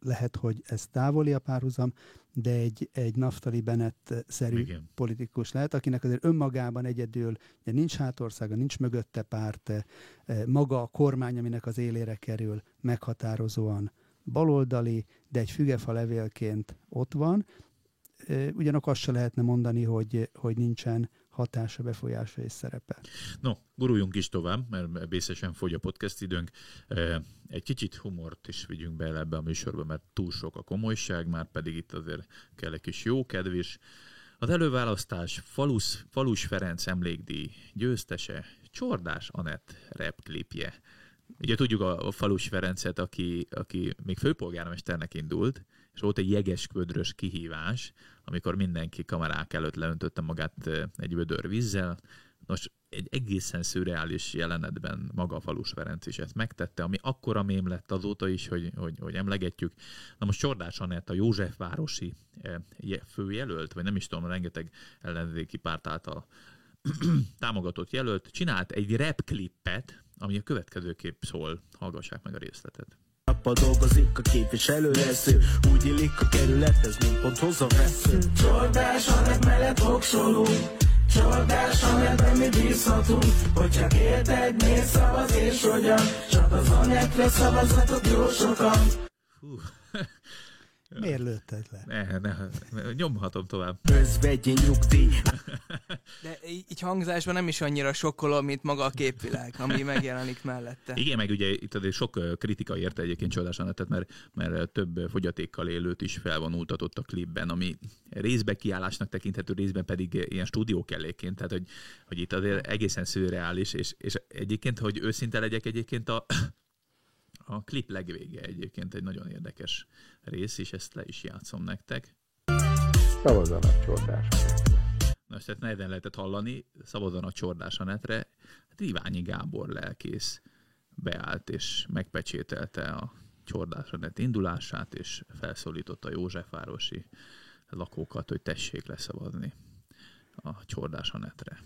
S3: lehet, hogy ez távoli a párhuzam, de egy, egy Naftali Bennett-szerű Igen. politikus lehet, akinek azért önmagában egyedül ugye nincs hátországa, nincs mögötte párt, eh, maga a kormány, aminek az élére kerül, meghatározóan baloldali, de egy fügefa levélként ott van. Ugyanakkor azt se lehetne mondani, hogy, hogy nincsen hatása, befolyása és szerepe.
S1: No, guruljunk is tovább, mert bészesen fogy a podcast időnk. Egy kicsit humort is vigyünk bele ebbe a műsorba, mert túl sok a komolyság, már pedig itt azért kell egy kis jó kedvés. Az előválasztás Falus, Falus Ferenc emlékdíj győztese Csordás Anett repklipje. Ugye tudjuk a, a Falus Ferencet, aki, aki még főpolgármesternek indult, és volt egy jeges ködrös kihívás, amikor mindenki kamerák előtt leöntötte magát egy vödör vízzel. Nos, egy egészen szürreális jelenetben maga a Falus Ferenc is ezt megtette, ami akkora mém lett azóta is, hogy, hogy, hogy emlegetjük. Na most Csordás Anett, a Józsefvárosi főjelölt, vagy nem is tudom, rengeteg ellenzéki párt által támogatott jelölt, csinált egy rap klippet, ami a következőképp szól. Hallgassák meg a részletet. Nappal dolgozik a képviselő lesz Úgy illik a kerülethez, mint ponthoz a vesző Csordás, a mellett voksolunk Csordás, amelyben mi bízhatunk Hogyha érted, miért szavaz és hogyan Csak az Anettre szavazatok jó sokan.
S3: Miért lőtted le?
S1: Ne, ne, nyomhatom tovább.
S4: Közvegyi nyugdíj. De így hangzásban nem is annyira sokkoló, mint maga a képvilág, ami megjelenik mellette.
S1: Igen, meg ugye itt azért sok kritika érte egyébként csodásan, tehát mert, mert több fogyatékkal élőt is felvonultatott a klipben, ami részben kiállásnak tekinthető, részben pedig ilyen stúdiókelléként, tehát hogy, hogy itt azért egészen szürreális, és, és egyébként, hogy őszinte legyek egyébként a a klip legvége egyébként egy nagyon érdekes rész, és ezt le is játszom nektek.
S7: Szavazzanak csordás
S1: Na, ezt nehezen lehetett hallani, szavazzanak csordás a netre. Hát Iványi Gábor lelkész beállt és megpecsételte a Csordásanet indulását, és felszólította Józsefvárosi lakókat, hogy tessék leszavazni a Csordásanetre.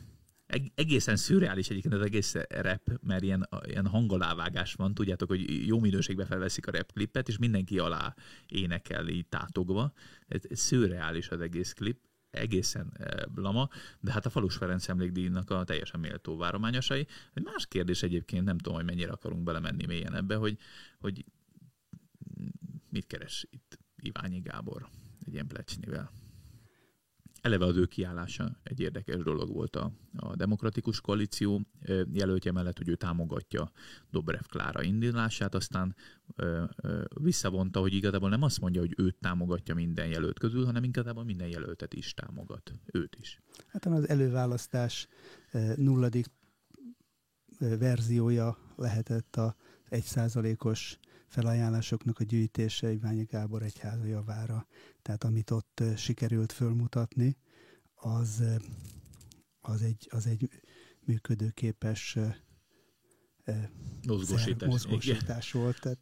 S1: Egészen szürreális egyébként az egész rep, mert ilyen, ilyen hangalávágás van, tudjátok, hogy jó minőségben felveszik a rap klipet, és mindenki alá énekel így tátogva. Ez, ez szürreális az egész klip, egészen lama, de hát a Falus Ferenc emlékdíjnak a teljesen méltó várományosai. Más kérdés egyébként, nem tudom, hogy mennyire akarunk belemenni mélyen ebbe, hogy, hogy mit keres itt Iványi Gábor egy ilyen plecsnivel. Eleve az ő kiállása egy érdekes dolog volt a, a demokratikus koalíció jelöltje mellett, hogy ő támogatja Dobrev Klára indulását, aztán ö, ö, visszavonta, hogy igazából nem azt mondja, hogy őt támogatja minden jelölt közül, hanem igazából minden jelöltet is támogat, őt is.
S3: Hát az előválasztás nulladik verziója lehetett a egyszázalékos felajánlásoknak a gyűjtése Iványi Gábor egyháza javára. Tehát amit ott sikerült fölmutatni, az, az, egy, az egy működőképes
S1: mozgósítás,
S3: mozgósítás volt. Tehát...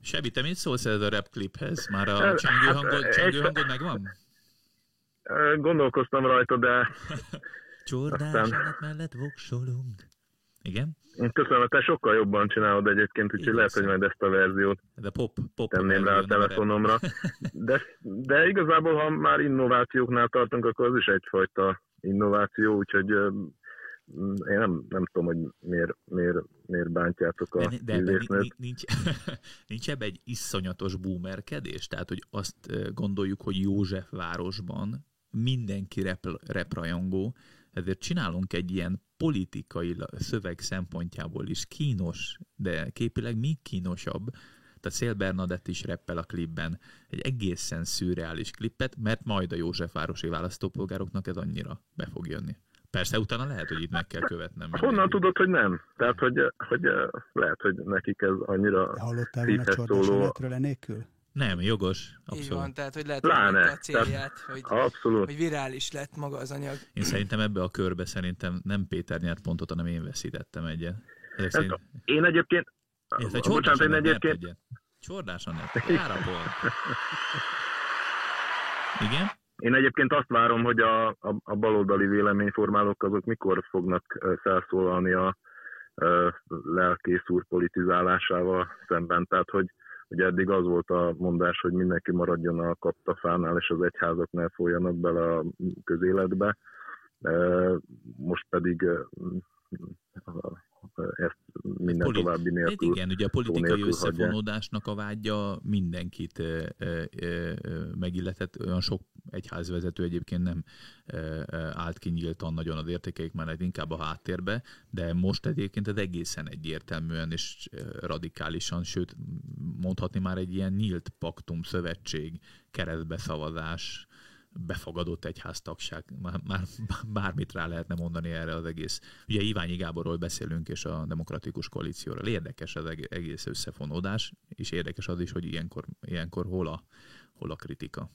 S1: Sebi, te mit szólsz ez a rap kliphez? Már a csengő hangod, hát, csengő hangod megvan?
S2: Gondolkoztam rajta, de...
S1: Csordás aztán... mellett voksolunk. Igen?
S2: Köszönöm, te sokkal jobban csinálod egyébként, úgyhogy lehet, hogy majd ezt a verziót
S1: de pop, pop
S2: tenném rá a telefonomra. De, de igazából, ha már innovációknál tartunk, akkor az is egyfajta innováció, úgyhogy én nem, nem tudom, hogy miért, miért, miért bántjátok a
S1: De, de ebben nincs, nincs ebben egy iszonyatos boomerkedés? Tehát, hogy azt gondoljuk, hogy József városban mindenki rep, reprajongó, ezért csinálunk egy ilyen politikai szöveg szempontjából is kínos, de képileg még kínosabb. Tehát Szél Bernadett is reppel a klipben egy egészen szürreális klippet, mert majd a Józsefvárosi választópolgároknak ez annyira be fog jönni. Persze utána lehet, hogy itt meg kell követnem.
S2: Honnan tudod, hogy nem? Tehát, hogy, hogy lehet, hogy nekik ez annyira
S3: Hallottál volna szóló... enélkül?
S1: Nem, jogos. Abszolút. Így
S4: van, tehát hogy lehet, Pláne, a célját, hogy, abszolút. hogy virális lett maga az anyag.
S1: Én szerintem ebbe a körbe szerintem nem Péter nyert pontot, hanem én veszítettem egyet.
S2: Ezek szerint... Én egyébként...
S1: Én, bocsánat, én egyébként... Csordásan nem. Igen?
S2: Én egyébként azt várom, hogy a, a, a baloldali véleményformálók azok mikor fognak felszólalni a, a lelkész úr politizálásával szemben. Tehát, hogy Ugye eddig az volt a mondás, hogy mindenki maradjon a kaptafánál, és az egyházak ne folyjanak bele a közéletbe. Most pedig ezt minden Poli- további nélkül.
S1: Igen, ugye a politikai összefonódásnak a vágya mindenkit e, e, e, megilletett. Olyan sok egyházvezető egyébként nem állt ki nyíltan nagyon az értékeik mellett, inkább a háttérbe, de most egyébként ez egészen egyértelműen és radikálisan, sőt mondhatni már egy ilyen nyílt paktum, szövetség, keresztbeszavazás, befogadott egyháztagság, már, már bármit rá lehetne mondani erre az egész. Ugye Iványi Gáborról beszélünk, és a demokratikus koalícióról. Érdekes az egész összefonódás, és érdekes az is, hogy ilyenkor, ilyenkor hol, a, hol a kritika.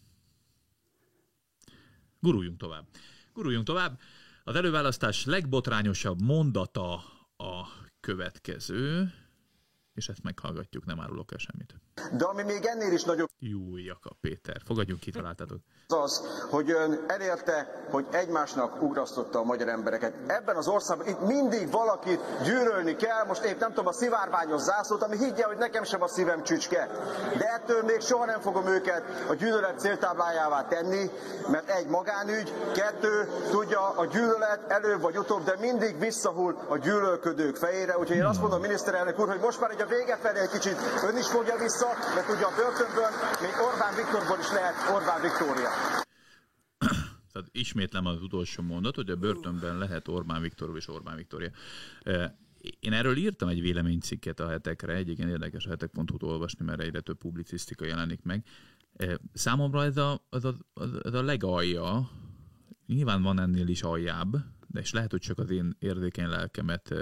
S1: Guruljunk tovább. Guruljunk tovább. Az előválasztás legbotrányosabb mondata a következő és ezt meghallgatjuk, nem árulok el semmit.
S8: De ami még ennél is nagyobb...
S1: Jó, Jakab Péter, fogadjunk ki, találtatok.
S8: Az az, hogy ön elérte, hogy egymásnak ugrasztotta a magyar embereket. Ebben az országban itt mindig valakit gyűrölni kell, most épp nem tudom, a szivárványos zászlót, ami higgye, hogy nekem sem a szívem csücske. De ettől még soha nem fogom őket a gyűlölet céltáblájává tenni, mert egy magánügy, kettő, tudja, a gyűlölet előbb vagy utóbb, de mindig visszahull a gyűlölködők fejére. Úgyhogy én azt mondom, miniszterelnök úr, hogy most már egy a vége felé egy kicsit ön is fogja vissza, mert ugye a börtönből még Orbán Viktorból is lehet Orbán Viktória.
S1: Tehát ismétlem az utolsó mondat, hogy a börtönben lehet Orbán Viktor és Orbán Viktória. Én erről írtam egy véleménycikket a hetekre, egyébként érdekes a hetek.hu-t olvasni, mert egyre több publicisztika jelenik meg. Számomra ez a, az a, az a legalja, nyilván van ennél is aljább, de és lehet, hogy csak az én érzékeny lelkemet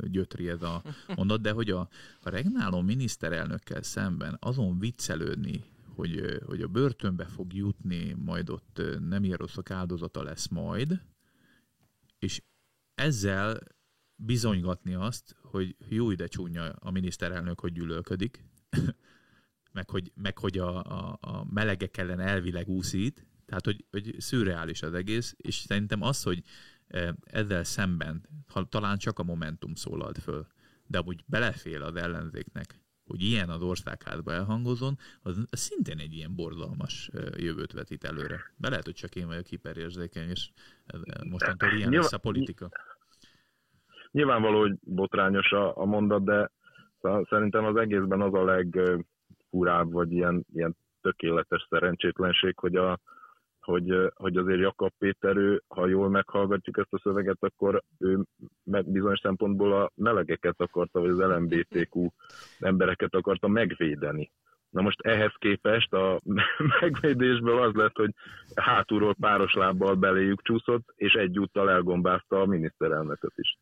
S1: gyötri ez a mondat, de hogy a, a regnáló miniszterelnökkel szemben azon viccelődni, hogy, hogy a börtönbe fog jutni, majd ott nem ilyen rosszak áldozata lesz majd, és ezzel bizonygatni azt, hogy jó ide csúnya a miniszterelnök, hogy gyűlölködik, meg hogy, meg hogy a, a, a melegek ellen elvileg úszít, tehát hogy, hogy szürreális az egész, és szerintem az, hogy ezzel szemben, ha talán csak a Momentum szólalt föl, de amúgy belefél az ellenzéknek, hogy ilyen az országházba elhangozon, az, szintén egy ilyen borzalmas jövőt vetít előre. Be lehet, hogy csak én vagyok hiperérzékeny, és mostantól ilyen lesz a politika.
S2: Nyilvánvaló, hogy botrányos a, a mondat, de szerintem az egészben az a legfurább, vagy ilyen, ilyen tökéletes szerencsétlenség, hogy a, hogy, hogy azért Jakab Péter, ő, ha jól meghallgatjuk ezt a szöveget, akkor ő bizonyos szempontból a melegeket akarta, vagy az LMBTQ embereket akarta megvédeni. Na most ehhez képest a megvédésből az lett, hogy hátulról páros lábbal beléjük csúszott, és egyúttal elgombázta a miniszterelnököt is.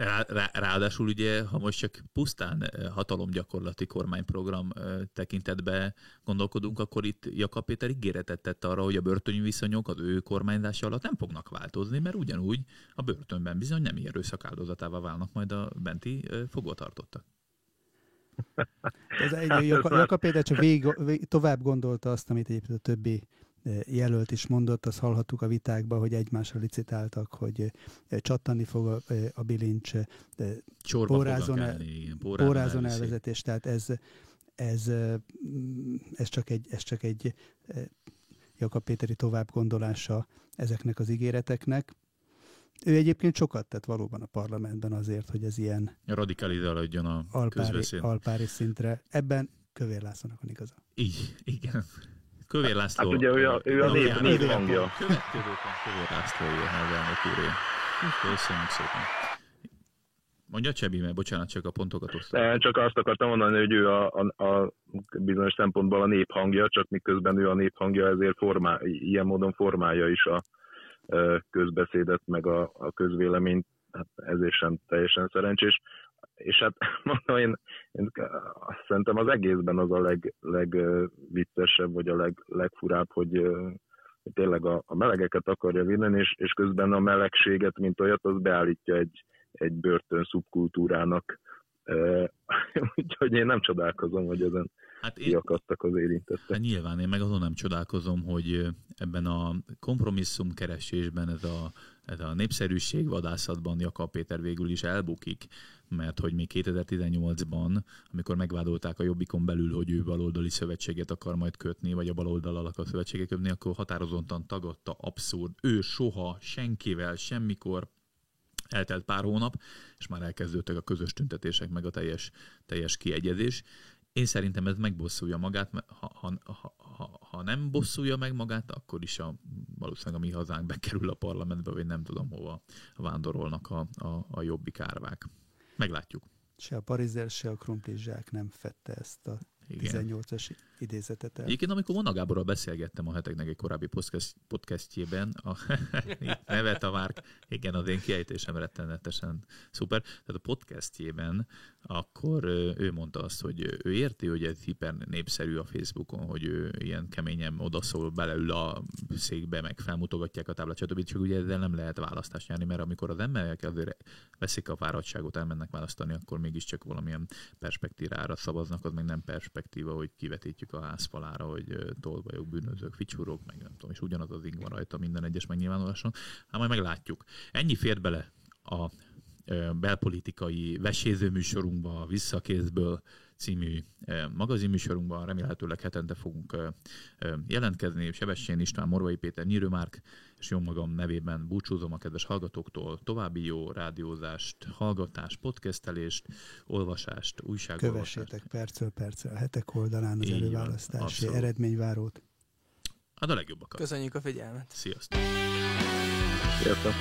S1: Rá, rá, ráadásul ugye, ha most csak pusztán eh, hatalomgyakorlati kormányprogram eh, tekintetbe gondolkodunk, akkor itt Jakab Péter ígéretet tett arra, hogy a börtöni viszonyok az ő kormányzása alatt nem fognak változni, mert ugyanúgy a börtönben bizony nem erőszak áldozatává válnak majd a benti eh, fogvatartottak.
S3: Ez egy, Jakab Péter csak végig, végig, tovább gondolta azt, amit egyébként a többi jelölt is mondott, azt hallhattuk a vitákban, hogy egymásra licitáltak, hogy csattani fog a, a bilincs, pórázon, el, pórázon elvezetés, tehát ez, ez, ez, csak egy, ez csak egy Jakab Péteri tovább gondolása ezeknek az ígéreteknek. Ő egyébként sokat tett valóban a parlamentben azért, hogy ez ilyen
S1: radikalizálódjon a alpári,
S3: alpári szintre. Ebben Kövér Lászlónak van igaza.
S1: Így, igen. Kövér László.
S2: Hát ugye ő a, ő a nép, nép hangja.
S1: Következőben Kövér László az elnök úré. Köszönjük szépen. Mondja Csebi, mert bocsánat, csak a pontokat
S2: osztom. Csak azt akartam mondani, hogy ő a, a, a bizonyos szempontból a nép hangja, csak miközben ő a nép hangja, ezért formál, ilyen módon formálja is a közbeszédet, meg a, a közvéleményt, hát ezért sem teljesen szerencsés és hát mondom, én, én azt szerintem az egészben az a leg, legviccesebb, vagy a leg, legfurább, hogy, tényleg a, a melegeket akarja vinni, és, és közben a melegséget, mint olyat, az beállítja egy, egy börtön szubkultúrának. Úgyhogy én nem csodálkozom, hogy ezen hát én, kiakadtak az érintettek.
S1: Hát nyilván én meg azon nem csodálkozom, hogy ebben a kompromisszum keresésben ez a, ez a népszerűség vadászatban Jakab Péter végül is elbukik, mert hogy még 2018-ban, amikor megvádolták a Jobbikon belül, hogy ő baloldali szövetséget akar majd kötni, vagy a baloldal akar szövetséget kötni, akkor határozottan tagadta abszurd. Ő soha, senkivel, semmikor eltelt pár hónap, és már elkezdődtek a közös tüntetések, meg a teljes, teljes kiegyezés. Én szerintem ez megbosszulja magát, mert ha, ha, ha, ha, ha nem bosszulja meg magát, akkor is a, valószínűleg a mi hazánk bekerül a parlamentbe, vagy nem tudom hova vándorolnak a, a, a jobbik árvák. Meglátjuk.
S3: Se a parizer, se a krumplizsák nem fette ezt a 18-as idézetet el.
S1: Egyébként, amikor Mona Gáborral beszélgettem a heteknek egy korábbi podcast, podcastjében, a nevet a Márk, igen, az én kiejtésem rettenetesen szuper. Tehát a podcastjében akkor ő mondta azt, hogy ő érti, hogy ez hiper népszerű a Facebookon, hogy ő ilyen keményen odaszól, beleül a székbe, meg felmutogatják a táblát, stb. Csak ugye ezzel nem lehet választást nyerni, mert amikor az emberek azért veszik a fáradtságot, elmennek választani, akkor mégiscsak valamilyen perspektívára szavaznak, az meg nem perspektíva, hogy kivetítjük a házfalára, hogy tolvajok, bűnözők, ficsúrok, meg nem tudom, és ugyanaz az ing van rajta minden egyes megnyilvánuláson. Hát majd meglátjuk. Ennyi fér bele a belpolitikai vesézőműsorunkba, Visszakézből című magazinműsorunkban. Remélhetőleg hetente fogunk jelentkezni. Sebestyén István, Morvai Péter, Nyírőmárk és jó magam nevében búcsúzom a kedves hallgatóktól. További jó rádiózást, hallgatást, podcastelést, olvasást, újságolvasást.
S3: Kövessétek percről percre a hetek oldalán az Így előválasztási van, eredményvárót.
S1: Hát a legjobbakat.
S4: Köszönjük a figyelmet.
S1: Sziasztok.
S2: Sziasztok.